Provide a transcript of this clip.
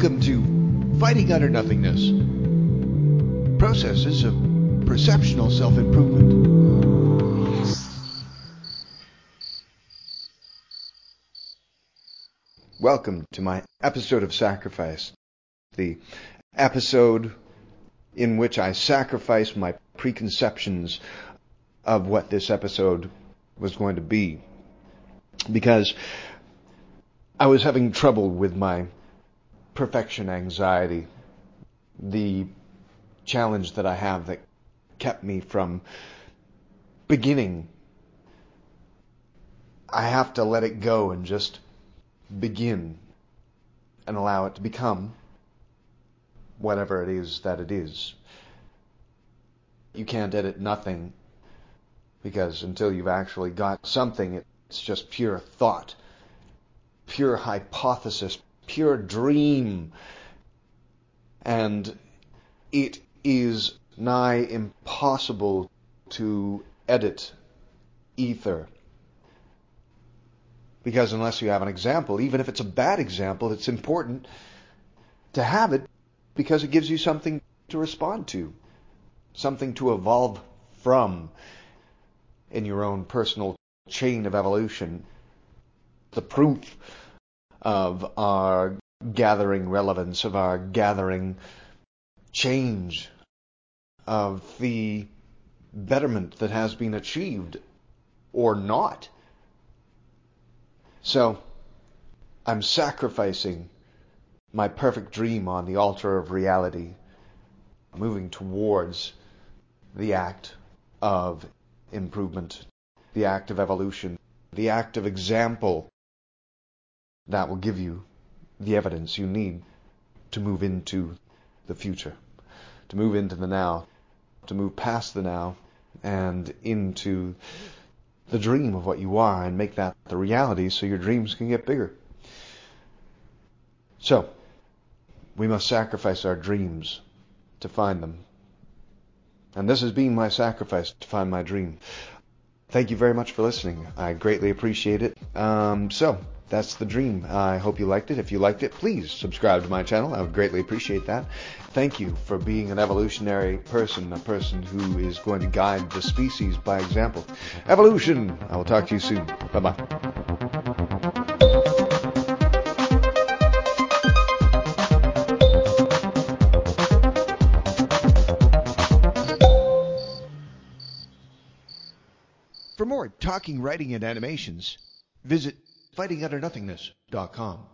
Welcome to Fighting Utter Nothingness Processes of Perceptional Self Improvement. Welcome to my episode of Sacrifice, the episode in which I sacrifice my preconceptions of what this episode was going to be. Because I was having trouble with my perfection anxiety, the challenge that I have that kept me from beginning. I have to let it go and just begin and allow it to become whatever it is that it is. You can't edit nothing because until you've actually got something, it's just pure thought, pure hypothesis, pure dream. And it is nigh impossible to edit ether. Because unless you have an example, even if it's a bad example, it's important to have it because it gives you something to respond to, something to evolve from in your own personal chain of evolution. The proof of our gathering relevance, of our gathering change, of the betterment that has been achieved or not. So, I'm sacrificing my perfect dream on the altar of reality, moving towards the act of improvement, the act of evolution, the act of example that will give you the evidence you need to move into the future, to move into the now, to move past the now and into the dream of what you are and make that the reality so your dreams can get bigger. So, we must sacrifice our dreams to find them. And this has been my sacrifice to find my dream. Thank you very much for listening. I greatly appreciate it. Um, so, that's the dream. I hope you liked it. If you liked it, please subscribe to my channel. I would greatly appreciate that. Thank you for being an evolutionary person, a person who is going to guide the species by example. Evolution! I will talk to you soon. Bye bye. For more talking, writing, and animations, visit fightingutternothingness.com.